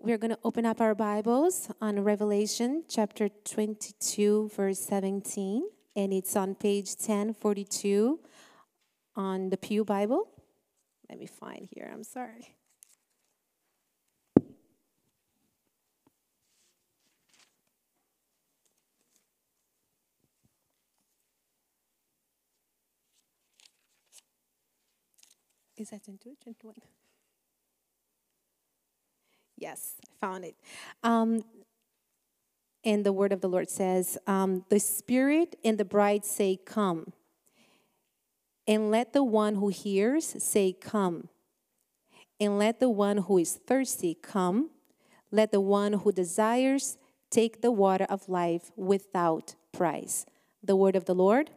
We're going to open up our Bibles on Revelation chapter 22, verse 17, and it's on page 1042 on the Pew Bible. Let me find here, I'm sorry. Is that 22 21? Yes, I found it. Um, and the word of the Lord says, um, The Spirit and the bride say, Come. And let the one who hears say, Come. And let the one who is thirsty come. Let the one who desires take the water of life without price. The word of the Lord.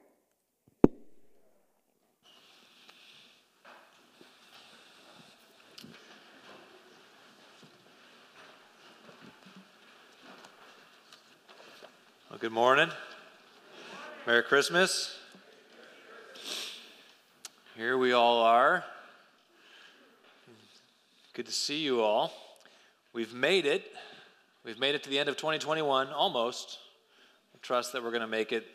Well, good morning. Merry Christmas. Here we all are. Good to see you all. We've made it. We've made it to the end of 2021, almost. I trust that we're going to make it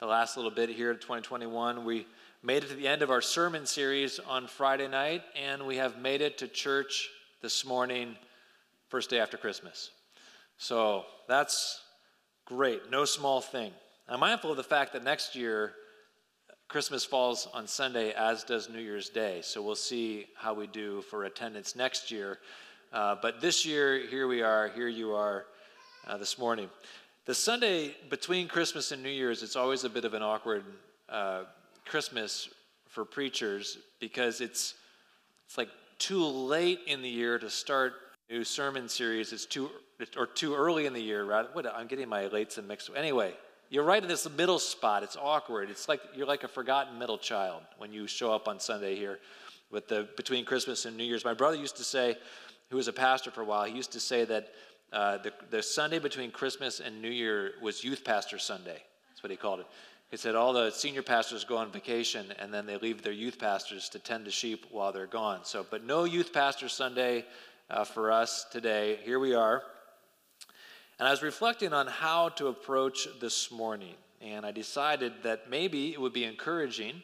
the last little bit here of 2021. We made it to the end of our sermon series on Friday night, and we have made it to church this morning, first day after Christmas. So that's Great, no small thing. I'm mindful of the fact that next year, Christmas falls on Sunday, as does New Year's Day. So we'll see how we do for attendance next year. Uh, but this year, here we are, here you are uh, this morning. The Sunday between Christmas and New Year's, it's always a bit of an awkward uh, Christmas for preachers because it's, it's like too late in the year to start new sermon series. It's too or too early in the year, right? What, I'm getting my lates and mixed. Anyway, you're right in this middle spot. It's awkward. It's like you're like a forgotten middle child when you show up on Sunday here with the between Christmas and New Year's. My brother used to say, who was a pastor for a while, he used to say that uh, the, the Sunday between Christmas and New Year was Youth Pastor Sunday. That's what he called it. He said all the senior pastors go on vacation and then they leave their youth pastors to tend to sheep while they're gone. So, but no Youth Pastor Sunday uh, for us today. Here we are. And I was reflecting on how to approach this morning, and I decided that maybe it would be encouraging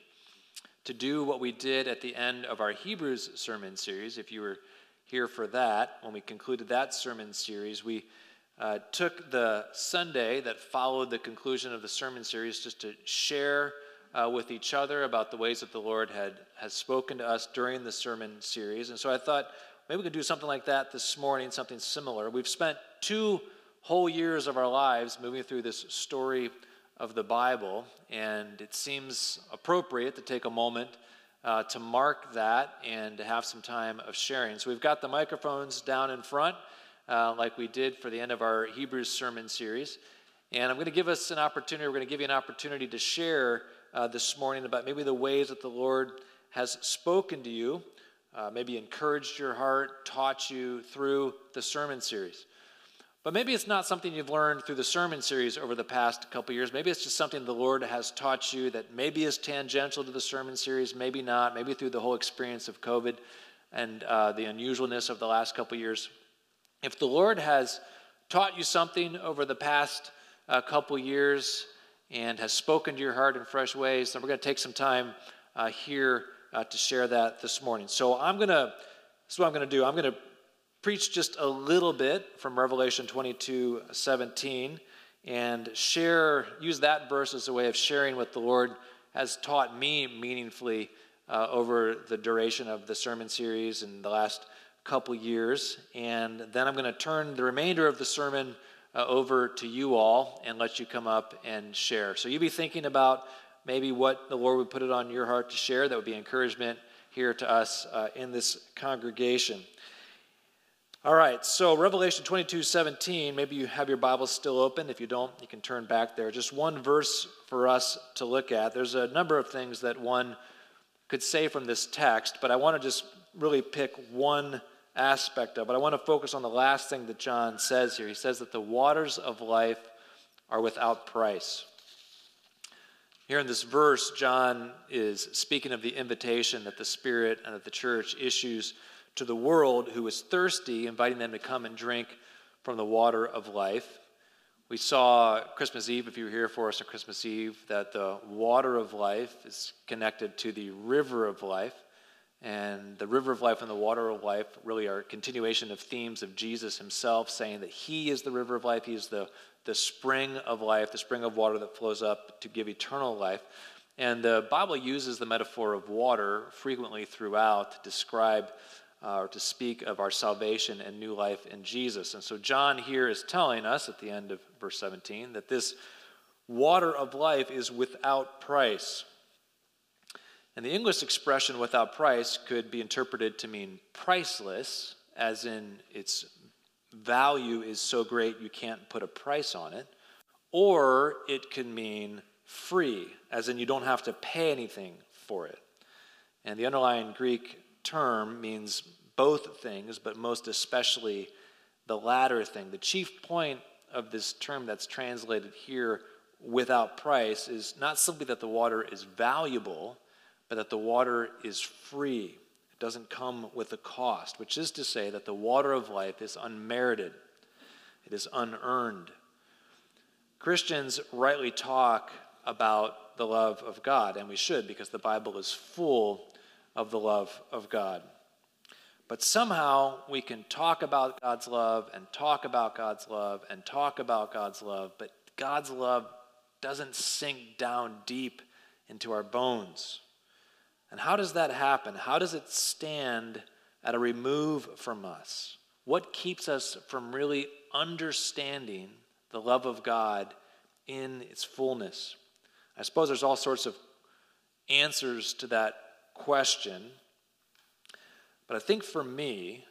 to do what we did at the end of our Hebrews sermon series. If you were here for that, when we concluded that sermon series, we uh, took the Sunday that followed the conclusion of the sermon series just to share uh, with each other about the ways that the Lord had has spoken to us during the sermon series. And so I thought maybe we could do something like that this morning, something similar. We've spent two whole years of our lives moving through this story of the Bible, and it seems appropriate to take a moment uh, to mark that and to have some time of sharing. So we've got the microphones down in front, uh, like we did for the end of our Hebrews sermon series. And I'm going to give us an opportunity, we're going to give you an opportunity to share uh, this morning about maybe the ways that the Lord has spoken to you, uh, maybe encouraged your heart, taught you through the sermon series. But maybe it's not something you've learned through the sermon series over the past couple years. Maybe it's just something the Lord has taught you that maybe is tangential to the sermon series, maybe not, maybe through the whole experience of COVID and uh, the unusualness of the last couple years. If the Lord has taught you something over the past uh, couple years and has spoken to your heart in fresh ways, then we're going to take some time uh, here uh, to share that this morning. So I'm going to, this is what I'm going to do. I'm going to preach just a little bit from Revelation 22 17 and share, use that verse as a way of sharing what the Lord has taught me meaningfully uh, over the duration of the sermon series in the last couple years. And then I'm going to turn the remainder of the sermon uh, over to you all and let you come up and share. So you be thinking about maybe what the Lord would put it on your heart to share. That would be encouragement here to us uh, in this congregation. All right, so Revelation 22 17, maybe you have your Bibles still open. If you don't, you can turn back there. Just one verse for us to look at. There's a number of things that one could say from this text, but I want to just really pick one aspect of it. I want to focus on the last thing that John says here. He says that the waters of life are without price. Here in this verse, John is speaking of the invitation that the Spirit and that the church issues to the world who is thirsty, inviting them to come and drink from the water of life. We saw Christmas Eve, if you were here for us on Christmas Eve, that the water of life is connected to the river of life. And the river of life and the water of life really are a continuation of themes of Jesus himself saying that he is the river of life, he is the, the spring of life, the spring of water that flows up to give eternal life. And the Bible uses the metaphor of water frequently throughout to describe uh, or to speak of our salvation and new life in Jesus. And so John here is telling us at the end of verse 17 that this water of life is without price. And the English expression without price could be interpreted to mean priceless, as in its value is so great you can't put a price on it. Or it can mean free, as in you don't have to pay anything for it. And the underlying Greek term means both things, but most especially the latter thing. The chief point of this term that's translated here without price is not simply that the water is valuable that the water is free. It doesn't come with a cost, which is to say that the water of life is unmerited, it is unearned. Christians rightly talk about the love of God, and we should because the Bible is full of the love of God. But somehow we can talk about God's love and talk about God's love and talk about God's love, but God's love doesn't sink down deep into our bones. And how does that happen? How does it stand at a remove from us? What keeps us from really understanding the love of God in its fullness? I suppose there's all sorts of answers to that question. But I think for me,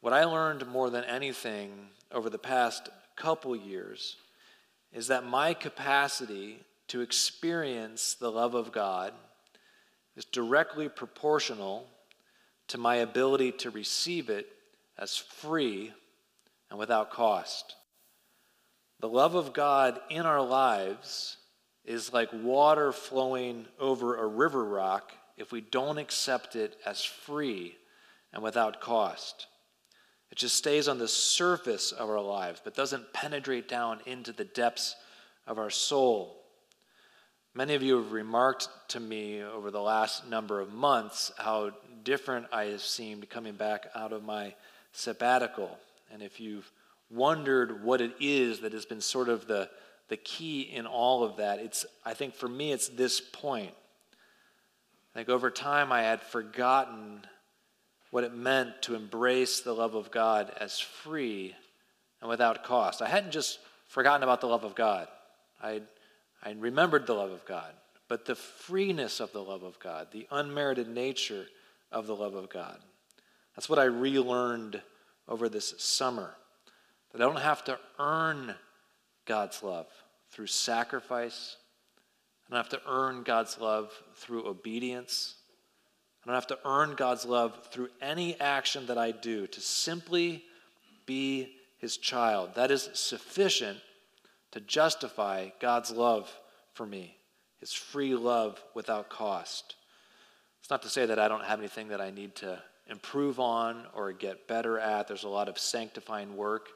what I learned more than anything over the past couple years is that my capacity to experience the love of God is directly proportional to my ability to receive it as free and without cost. The love of God in our lives is like water flowing over a river rock if we don't accept it as free and without cost. It just stays on the surface of our lives, but doesn't penetrate down into the depths of our soul. Many of you have remarked to me over the last number of months how different I have seemed coming back out of my sabbatical. And if you've wondered what it is that has been sort of the, the key in all of that, it's I think for me it's this point. I think over time I had forgotten what it meant to embrace the love of God as free and without cost. I hadn't just forgotten about the love of God. I'd I remembered the love of God, but the freeness of the love of God, the unmerited nature of the love of God. That's what I relearned over this summer. That I don't have to earn God's love through sacrifice. I don't have to earn God's love through obedience. I don't have to earn God's love through any action that I do to simply be his child. That is sufficient to justify God's love for me, his free love without cost. It's not to say that I don't have anything that I need to improve on or get better at. There's a lot of sanctifying work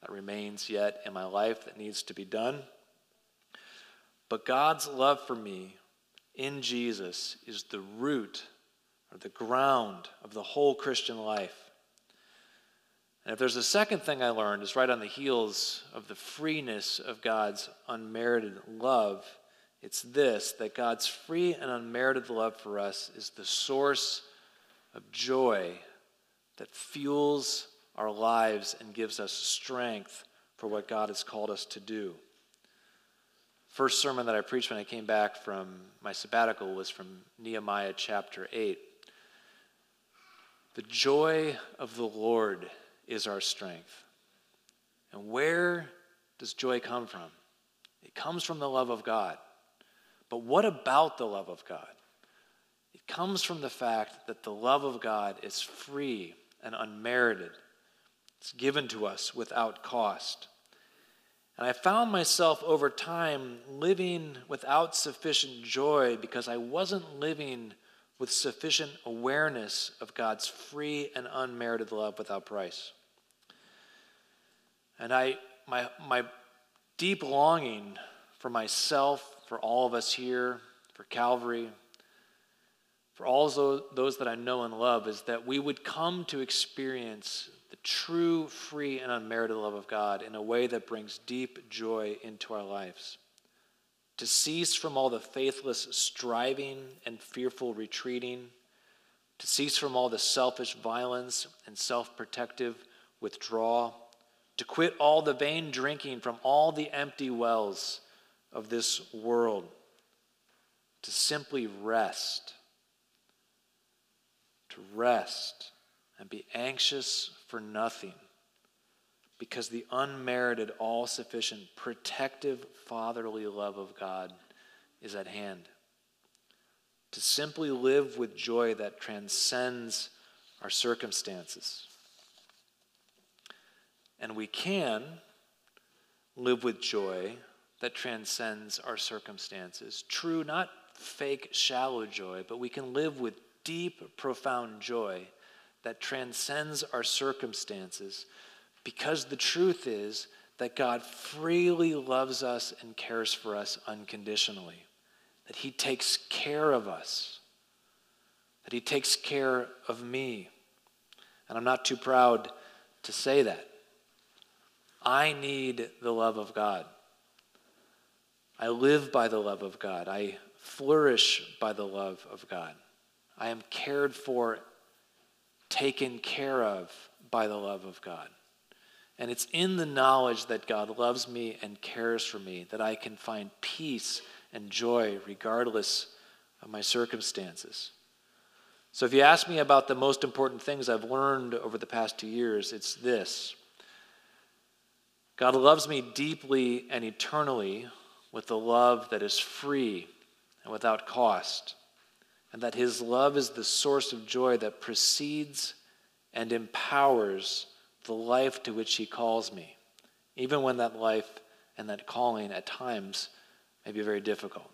that remains yet in my life that needs to be done. But God's love for me in Jesus is the root or the ground of the whole Christian life. And if there's a second thing I learned, is right on the heels of the freeness of God's unmerited love. It's this that God's free and unmerited love for us is the source of joy that fuels our lives and gives us strength for what God has called us to do. First sermon that I preached when I came back from my sabbatical was from Nehemiah chapter 8. The joy of the Lord is our strength. And where does joy come from? It comes from the love of God. But what about the love of God? It comes from the fact that the love of God is free and unmerited. It's given to us without cost. And I found myself over time living without sufficient joy because I wasn't living with sufficient awareness of God's free and unmerited love without price. And I, my, my deep longing for myself, for all of us here, for Calvary, for all those that I know and love, is that we would come to experience the true, free, and unmerited love of God in a way that brings deep joy into our lives. To cease from all the faithless striving and fearful retreating, to cease from all the selfish violence and self protective withdrawal to quit all the vain drinking from all the empty wells of this world, to simply rest, to rest and be anxious for nothing, because the unmerited, all sufficient, protective, fatherly love of God is at hand. To simply live with joy that transcends our circumstances. And we can live with joy that transcends our circumstances. True, not fake, shallow joy, but we can live with deep, profound joy that transcends our circumstances because the truth is that God freely loves us and cares for us unconditionally, that He takes care of us, that He takes care of me. And I'm not too proud to say that. I need the love of God. I live by the love of God. I flourish by the love of God. I am cared for, taken care of by the love of God. And it's in the knowledge that God loves me and cares for me that I can find peace and joy regardless of my circumstances. So, if you ask me about the most important things I've learned over the past two years, it's this God loves me deeply and eternally with a love that is free and without cost, and that His love is the source of joy that precedes and empowers the life to which He calls me, even when that life and that calling at times may be very difficult.